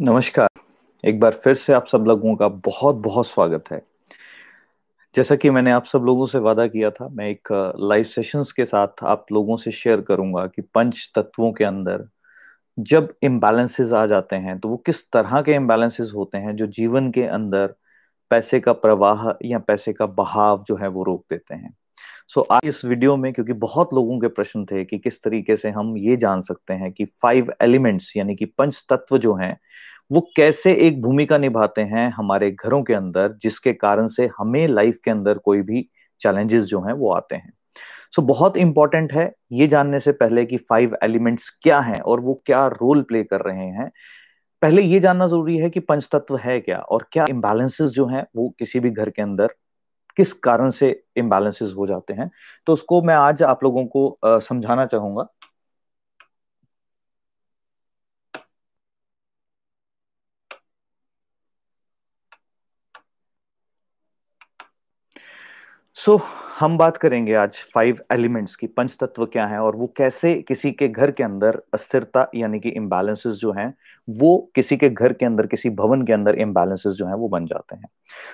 नमस्कार। एक बार फिर से आप सब लोगों का बहुत बहुत स्वागत है। जैसा कि मैंने आप सब लोगों से वादा किया था, मैं एक लाइव सेशंस के साथ आप लोगों से शेयर करूँगा कि पंच तत्वों के अंदर जब इम्बैलेंसेस आ जाते हैं तो वो किस तरह के इम्बैलेंसेस होते हैं जो जीवन के अंदर पैसे का प्रवाह या पैसे का बहाव जो है वो रोक देते हैं। सो so, आज इस वीडियो में क्योंकि बहुत लोगों के प्रश्न थे कि किस तरीके से हम ये जान सकते हैं कि फाइव एलिमेंट्स यानी कि पंच तत्व जो हैं वो कैसे एक भूमिका निभाते हैं हमारे घरों के अंदर जिसके कारण से हमें लाइफ के अंदर कोई भी चैलेंजेस जो हैं वो आते हैं। सो so, बहुत इंपॉर्टेंट है ये जानने से पहले कि फाइव एलिमेंट्स क्या हैं और वो क्या रोल प्ले कर रहे हैं। पहले ये जानना ज़रूरी है कि पंच तत्व है क्या और क्या इम्बैलेंसेस जो हैं वो किसी भी घर के अंदर किस कारण से इम्बैलेंसेस हो जाते हैं? तो उसको मैं आज आप लोगों को समझाना चाहूँगा। सो so, हम बात करेंगे आज फाइव एलिमेंट्स की पंच तत्व क्या है और वो कैसे किसी के घर के अंदर अस्थिरता यानी कि इम्बैलेंसेस जो हैं, वो किसी के घर के अंदर, किसी भवन के अंदर इम्बैलेंसेस जो हैं, वो बन जाते हैं।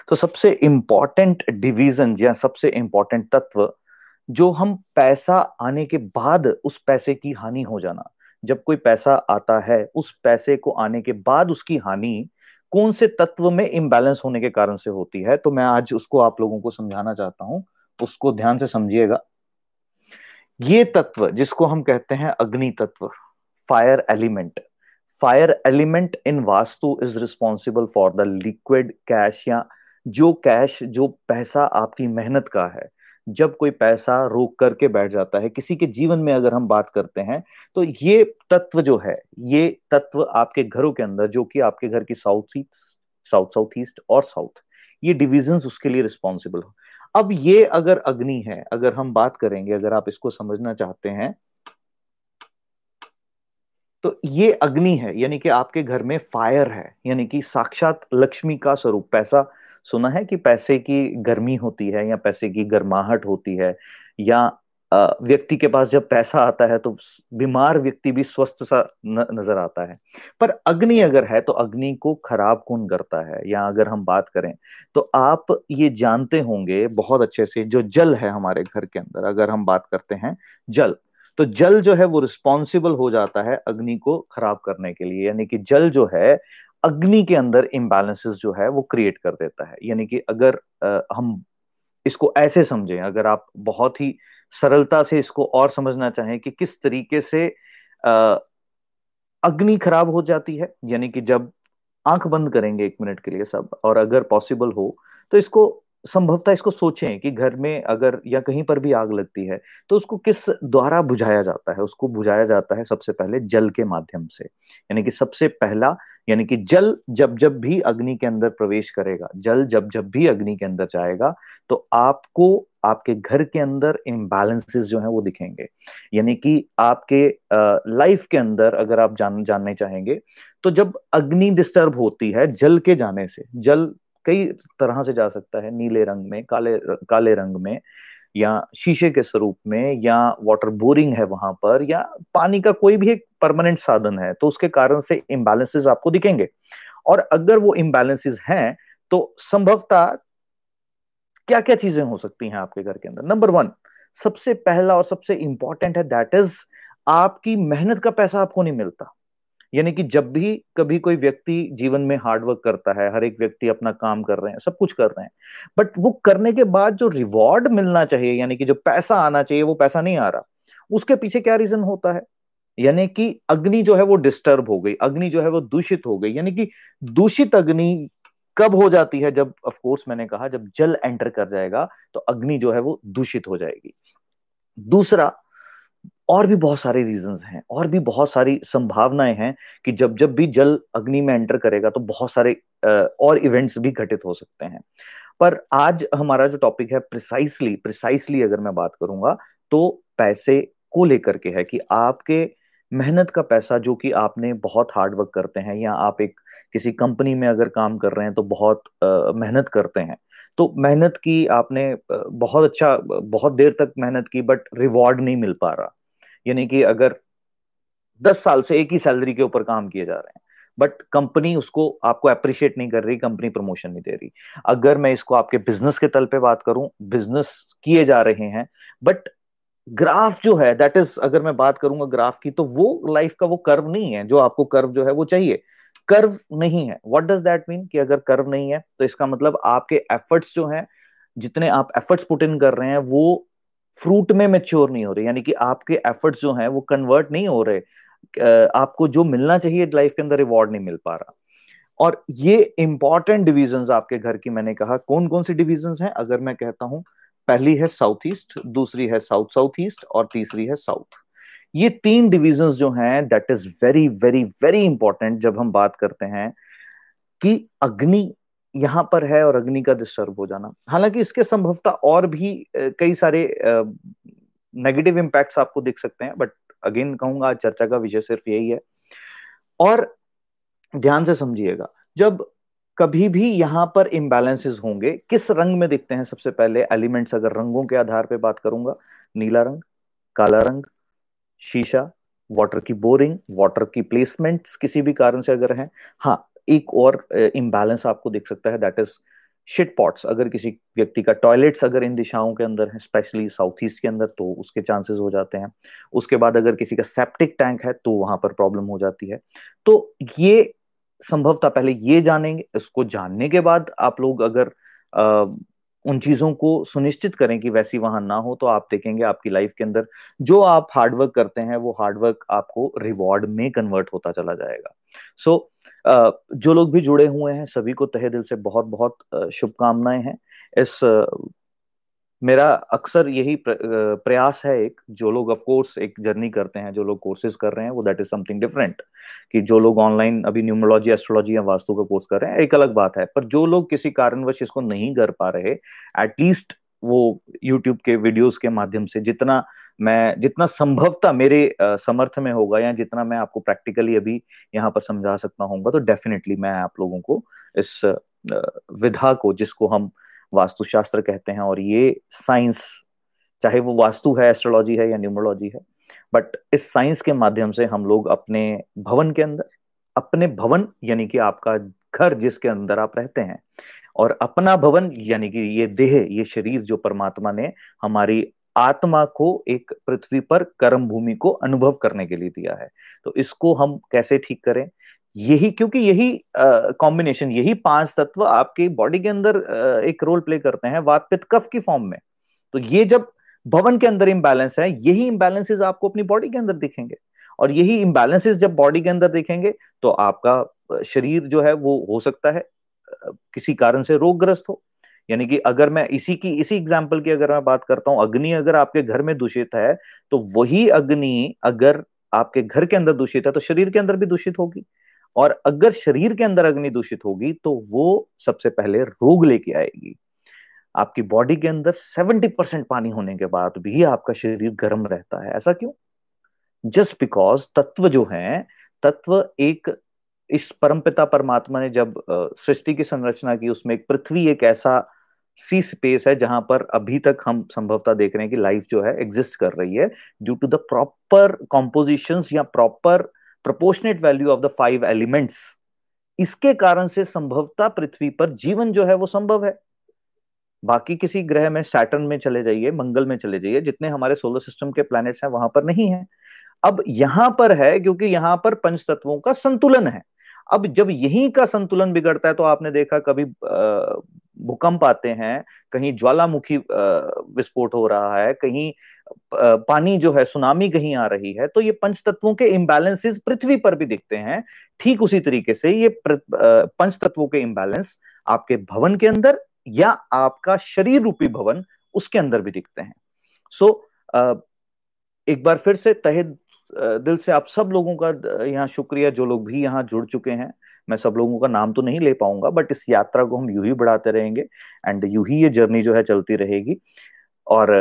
तो सबसे इंपॉर्टेंट डिवीज़न या सबसे इंपॉर्टेंट तत्व, जो हम पैसा आने के बाद उस पैसे की हानि हो जाना। जब कोई पैसा आता है, उस पैसे को आने के बाद उसकी हानि कौन से तत्व में इम्बैलेंस होने के कारण से होती है तो मैं आज उसको आप लोगों को समझाना चाहता हूँ। उसको ध्यान से समझिएगा। ये तत्व जिसको हम कहते हैं अग्नि तत्व fire element fire element in vastu is responsible for the liquid cash या जो कैश जो पैसा आपकी मेहनत का है, जब कोई पैसा रोक करके बैठ जाता है, किसी के जीवन में अगर हम बात करते हैं तो ये तत्व जो है, ये तत्व आपके घरों के अंदर, जो कि आपके घर की south east south south east और साउथ ये डिविजन उसके लिए रिस्पॉन्सिबल हो। अब ये अगर अग्नि है, अगर हम बात करेंगे, अगर आप इसको समझना चाहते हैं तो ये अग्नि है, यानी कि आपके घर में फायर है, यानी कि साक्षात लक्ष्मी का स्वरूप। पैसा, सुना है कि पैसे की गर्मी होती है या पैसे की गर्माहट होती है, या व्यक्ति के पास जब पैसा आता है तो बीमार व्यक्ति भी स्वस्थ सा नज़र आता है। पर अग्नि अगर है तो अग्नि को खराब कौन करता है? या अगर हम बात करें तो आप ये जानते होंगे बहुत अच्छे से जो जल है हमारे घर के अंदर अगर हम बात करते हैं जल तो जल जो है वो रिस्पॉन्सिबल हो जाता है अग्नि को खराब करने के लिए। यानी कि जल जो है अग्नि के अंदर इम्बैलेंसेस जो है वो क्रिएट कर देता है। यानी कि अगर आ, हम इसको ऐसे समझें अगर आप बहुत ही सरलता से इसको और समझना चाहें कि किस तरीके से अग्नि खराब हो जाती है, यानी कि जब आँख बंद करेंगे एक मिनट के लिए सब, और अगर पॉसिबल हो तो इसको, संभवतः इसको सोचें कि घर में अगर या कहीं पर भी आग लगती है तो उसको किस द्वारा बुझाया जाता है? उसको बुझाया जाता है सबसे पहले जल के माध्यम से, यानी कि सबसे पहला, यानी कि जल जब जब भी अग्नि के अंदर प्रवेश करेगा, जल जब जब भी अग्नि के अंदर जाएगा तो आपको आपके घर के अंदर इम्बैलेंसेस जो है वो दिखेंगे। यानी कि आपके लाइफ के अंदर अगर आप जान, जानने चाहेंगे तो जब अग्नि डिस्टर्ब होती है जल के जाने से, जल कई तरह से जा सकता है, नीले रंग में, काले काले रंग में, या शीशे के स्वरूप में, या वाटर बोरिंग है वहाँ पर, या पानी का कोई भी एक परमानेंट साधन है तो उसके कारण से इम्बैलेंसेस आपको दिखेंगे। और अगर वो इम्बैलेंसेस हैं तो संभवतः क्या क्या चीज़ें हो सकती हैं आपके घर के अंदर? नंबर वन सबसे पहला और सबसे इंपॉर्टेंट है दैट इज़ आपकी मेहनत का पैसा आपको नहीं मिलता। यानी कि जब भी कभी कोई व्यक्ति जीवन में हार्डवर्क करता है, हर एक व्यक्ति अपना काम कर रहे हैं, सब कुछ कर रहे हैं बट वो करने के बाद जो रिवॉर्ड मिलना चाहिए, यानी कि जो पैसा आना चाहिए, वो पैसा नहीं आ रहा, उसके पीछे क्या रीजन होता है? यानी कि अग्नि जो है वो डिस्टर्ब हो गई, अग्नि जो है वो दूषित हो गई, यानी कि दूषित अग्नि कब हो जाती है जब ऑफ़ कोर्स मैंने कहा, जब जल एंटर कर जाएगा तो अग्नि जो है वो दूषित हो जाएगी। दूसरा, और भी बहुत सारे रीजंस हैं, और भी बहुत सारी संभावनाएँ हैं कि जब जब भी जल अग्नि में एंटर करेगा तो बहुत सारे और इवेंट्स भी घटित हो सकते हैं। पर आज हमारा जो टॉपिक है प्रिसाइसली प्रिसाइसली अगर मैं बात करूँगा तो पैसे को लेकर के है कि आपके मेहनत का पैसा जो कि आपने बहुत हार्ड वर्क करते हैं या आप एक किसी कंपनी में अगर काम कर रहे हैं तो बहुत मेहनत करते हैं। तो मेहनत की आपने बहुत अच्छा बहुत देर तक मेहनत की बट रिवॉर्ड नहीं मिल पा रहा। यानी कि अगर दस साल से एक ही सैलरी के ऊपर काम किए जा रहे हैं बट कंपनी उसको आपको अप्रिशिएट नहीं कर रही कंपनी प्रमोशन नहीं दे रही। अगर मैं इसको आपके बिज़नेस के तल पे बात करूँ बिज़नेस किए जा रहे हैं बट ग्राफ जो है दैट इज़ अगर मैं बात करूँगा ग्राफ की तो वो लाइफ का वो कर्व नहीं है, जो आपको कर्व जो है वो चाहिए। कर्व नहीं है। व्हाट डज दैट मीन कि अगर कर्व नहीं है तो इसका मतलब आपके एफर्ट्स जो हैं, जितने आप एफर्ट्स पुट इन कर रहे हैं, वो फ्रूट में मेच्योर नहीं हो रहे। यानी कि आपके एफर्ट्स जो हैं, वो कन्वर्ट नहीं हो रहे। आपको जो मिलना चाहिए लाइफ के अंदर रिवॉर्ड नहीं मिल पा रहा। और ये इंपॉर्टेंट डिविजन आपके घर की मैंने कहा। कौन कौन सी डिविजन हैं? अगर मैं कहता हूँ पहली है साउथ ईस्ट, दूसरी है साउथ साउथ ईस्ट और तीसरी है साउथ। ये तीन डिविजन्स जो हैं that is very very very important जब हम बात करते हैं कि अग्नि यहाँ पर है और अग्नि का डिस्टर्ब हो जाना। हालाँकि इसके संभवता और भी कई सारे नेगेटिव इंपैक्ट्स आपको दिख सकते हैं बट अगेन कहूँगा चर्चा का विषय सिर्फ़ यही है। और ध्यान से समझिएगा, जब कभी भी यहाँ पर इम्बैलेंसेस होंगे, किस रंग में दिखते हैं सबसे पहले? एलिमेंट्स अगर रंगों के आधार पे बात करूँगा, नीला रंग, काला रंग, शीशा वाटर की बोरिंग वाटर की प्लेसमेंट्स किसी भी कारण से अगर है। हाँ एक और इम्बैलेंस आपको दिख सकता है दैट इज़ शिट पॉट्स अगर किसी व्यक्ति का टॉयलेट्स अगर इन दिशाओं के अंदर है स्पेशली साउथ ईस्ट के अंदर तो उसके चांसेस हो जाते हैं। उसके बाद अगर किसी का सेप्टिक टैंक है तो वहाँ पर प्रॉब्लम हो जाती है। तो ये संभवतः पहले ये जानेंगे इसको जानने के बाद आप लोग अगर आ, उन चीज़ों को सुनिश्चित करें कि वैसी वहाँ ना हो तो आप देखेंगे आपकी लाइफ के अंदर जो आप हार्डवर्क करते हैं वो हार्डवर्क आपको रिवॉर्ड में कन्वर्ट होता चला जाएगा। सो so, जो लोग भी जुड़े हुए हैं सभी को तहे दिल से बहुत बहुत शुभकामनाएँ हैं। इस मेरा अक्सर यही प्रयास है एक, जो लोग ऑफ़ कोर्स एक जर्नी करते हैं, जो लोग कोर्सेज कर रहे हैं, वो दैट इज़ समथिंग डिफरेंट कि जो लोग ऑनलाइन अभी न्यूमरोलॉजी एस्ट्रोलॉजी या वास्तु का कोर्स कर रहे हैं, एक अलग बात है। पर जो लोग किसी कारणवश इसको नहीं कर पा रहे एटलीस्ट वो यूट्यूब के वीडियोस के माध्यम से जितना मैं, जितना संभवता मेरे समर्थ में होगा या जितना मैं आपको प्रैक्टिकली अभी यहाँ पर समझा सकता हूँ तो डेफिनेटली मैं आप लोगों को इस विधा को, जिसको हम वास्तुशास्त्र कहते हैं और ये साइंस, चाहे वो वास्तु है एस्ट्रोलॉजी है या न्यूमरोलॉजी है बट इस साइंस के माध्यम से हम लोग अपने भवन के अंदर, अपने भवन यानी कि आपका घर जिसके अंदर आप रहते हैं, और अपना भवन यानी कि ये देह, ये शरीर जो परमात्मा ने हमारी आत्मा को एक पृथ्वी पर कर्म भूमि को अनुभव करने के लिए दिया है तो इसको हम कैसे ठीक करें? यही, क्योंकि यही कॉम्बिनेशन यही पाँच तत्व आपके बॉडी के अंदर एक रोल प्ले करते हैं वात पित्त कफ की फॉर्म में। तो ये जब भवन के अंदर इम्बैलेंस है, यही इम्बैलेंसेज आपको अपनी बॉडी के अंदर दिखेंगे। और यही इम्बैलेंसेज जब बॉडी के अंदर दिखेंगे तो आपका शरीर जो है वो हो सकता है किसी कारण से रोगग्रस्त हो। यानी कि अगर मैं इसी की, इसी एग्ज़ाम्पल की अगर मैं बात करता हूँ, अग्नि अगर आपके घर में दूषित है तो वही अग्नि अगर आपके घर के अंदर दूषित है तो शरीर के अंदर भी दूषित होगी। और अगर शरीर के अंदर अग्नि दूषित होगी तो वो सबसे पहले रोग लेके आएगी। आपकी बॉडी के अंदर 70 परसेंट पानी होने के बाद भी आपका शरीर गर्म रहता है। ऐसा क्यों? जस्ट बिकॉज़ तत्व जो है, तत्व एक, इस परमपिता परमात्मा ने जब सृष्टि की संरचना की, उसमें एक पृथ्वी एक ऐसा सी स्पेस है, जहाँ पर अभी तक हम संभवता देख रहे हैं कि लाइफ जो है, एग्जिस्ट कर रही है, due to the proper composition या proper proportionate value of the five elements इसके कारण से संभवता पृथ्वी पर जीवन जो है वो संभव है बाकी किसी ग्रह में सैटर्न में चले जाइए मंगल में चले जाइए जितने हमारे सोलर सिस्टम के प्लैनेट्स हैं वहाँ पर नहीं है अब यहाँ पर है क्योंकि यहाँ पर पंच तत्वों का संतुलन है अब जब यही का संतुलन बिगड़ता है तो आपने देखा कभी भूकंप आते हैं कहीं ज्वालामुखी विस्फोट हो रहा है कहीं पानी जो है सुनामी कहीं आ रही है तो ये पंच तत्वों के इम्बैलेंसेस पृथ्वी पर भी दिखते हैं। ठीक उसी तरीके से ये पंच तत्वों के इम्बैलेंस आपके भवन के अंदर या आपका शरीर रूपी भवन उसके अंदर भी दिखते हैं। सो so, एक बार फिर से तहे दिल से आप सब लोगों का यहाँ शुक्रिया जो लोग भी यहाँ जुड़ चुके हैं। मैं सब लोगों का नाम तो नहीं ले पाऊँगा बट इस यात्रा को हम यू ही बढ़ाते रहेंगे एंड यू ही ये जर्नी जो है चलती रहेगी। और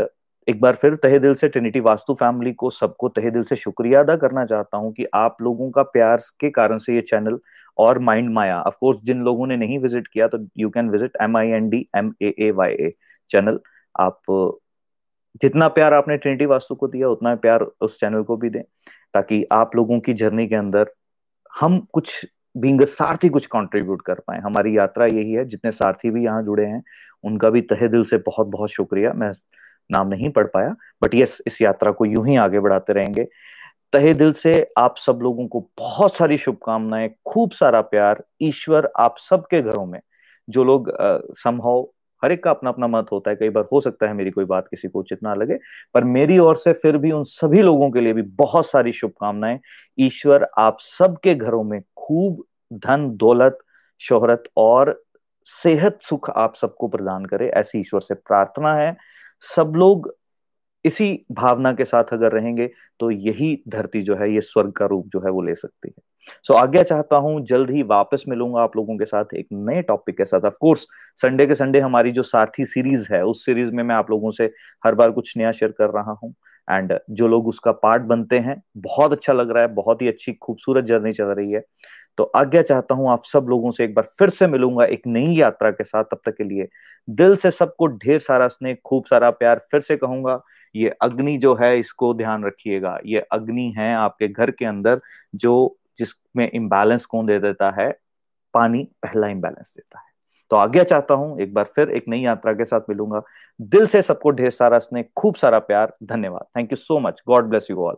एक बार फिर तहे दिल से ट्रिनिटी वास्तु फैमिली को सबको तहे दिल से शुक्रिया अदा करना चाहता हूँ कि आप लोगों का प्यार के कारण से ये चैनल और माइंड माया। ऑफ़ कोर्स जिन लोगों ने नहीं विज़िट किया तो you can visit M I N D M A A Y A channel आप, जितना प्यार आपने ट्रिनिटी वास्तु को दिया, उतना प्यार उस चैनल को भी दें, ताकि आप लोगों की जर्नी के अंदर हम कुछ बींग सारथी कुछ कंट्रीब्यूट कर पाए। हमारी यात्रा यही है, जितने सारथी भी यहाँ जुड़े हैं, उनका भी तहे दिल से बहुत बहुत शुक्रिया। मैं नाम नहीं पढ़ पाया बट यस इस यात्रा को यूँ ही आगे बढ़ाते रहेंगे। तहे दिल से आप सब लोगों को बहुत सारी शुभकामनाएँ, खूब सारा प्यार, ईश्वर आप सबके घरों में। जो लोग संभव हर एक का अपना अपना मत होता है, कई बार हो सकता है मेरी कोई बात किसी को उचित ना लगे, पर मेरी ओर से फिर भी उन सभी लोगों के लिए भी बहुत सारी शुभकामनाएँ। ईश्वर आप सबके घरों में खूब धन, दौलत, शोहरत और सेहत सुख आप सबको प्रदान करे, ऐसी ईश्वर से प्रार्थना है। सब लोग इसी भावना के साथ अगर रहेंगे तो यही धरती जो है ये स्वर्ग का रूप जो है वो ले सकती है। सो so, आज्ञा चाहता हूँ जल्द ही वापस मिलूँगा आप लोगों के साथ एक नए टॉपिक के साथ। ऑफ़ कोर्स संडे के संडे हमारी जो सारथी सीरीज़ है उस सीरीज़ में मैं आप लोगों से हर बार कुछ नया शेयर कर रहा हूँ। एंड जो लोग उसका पार्ट बनते हैं बहुत अच्छा लग रहा है बहुत ही अच्छी खूबसूरत जर्नी चल रही है। तो आज्ञा चाहता हूँ आप सब लोगों से एक बार फिर से मिलूँगा एक नई यात्रा के साथ तब तक के लिए। दिल से सबको ढेर सारा स्नेह, खूब सारा प्यार, फिर से कहूँगा, ये अग्नि जो है इसको ध्यान रखिएगा। ये अग्नि है आपके घर के अंदर जो जिसमें इम्बैलेंस कौन दे देता है? पानी पहला इम्बैलेंस देता है। तो आज्ञा चाहता हूँ एक बार फिर एक नई यात्रा के साथ मिलूँगा। दिल से सबको ढेर सारा स्नेह, खूब सारा प्यार, धन्यवाद। Thank you so much God bless you all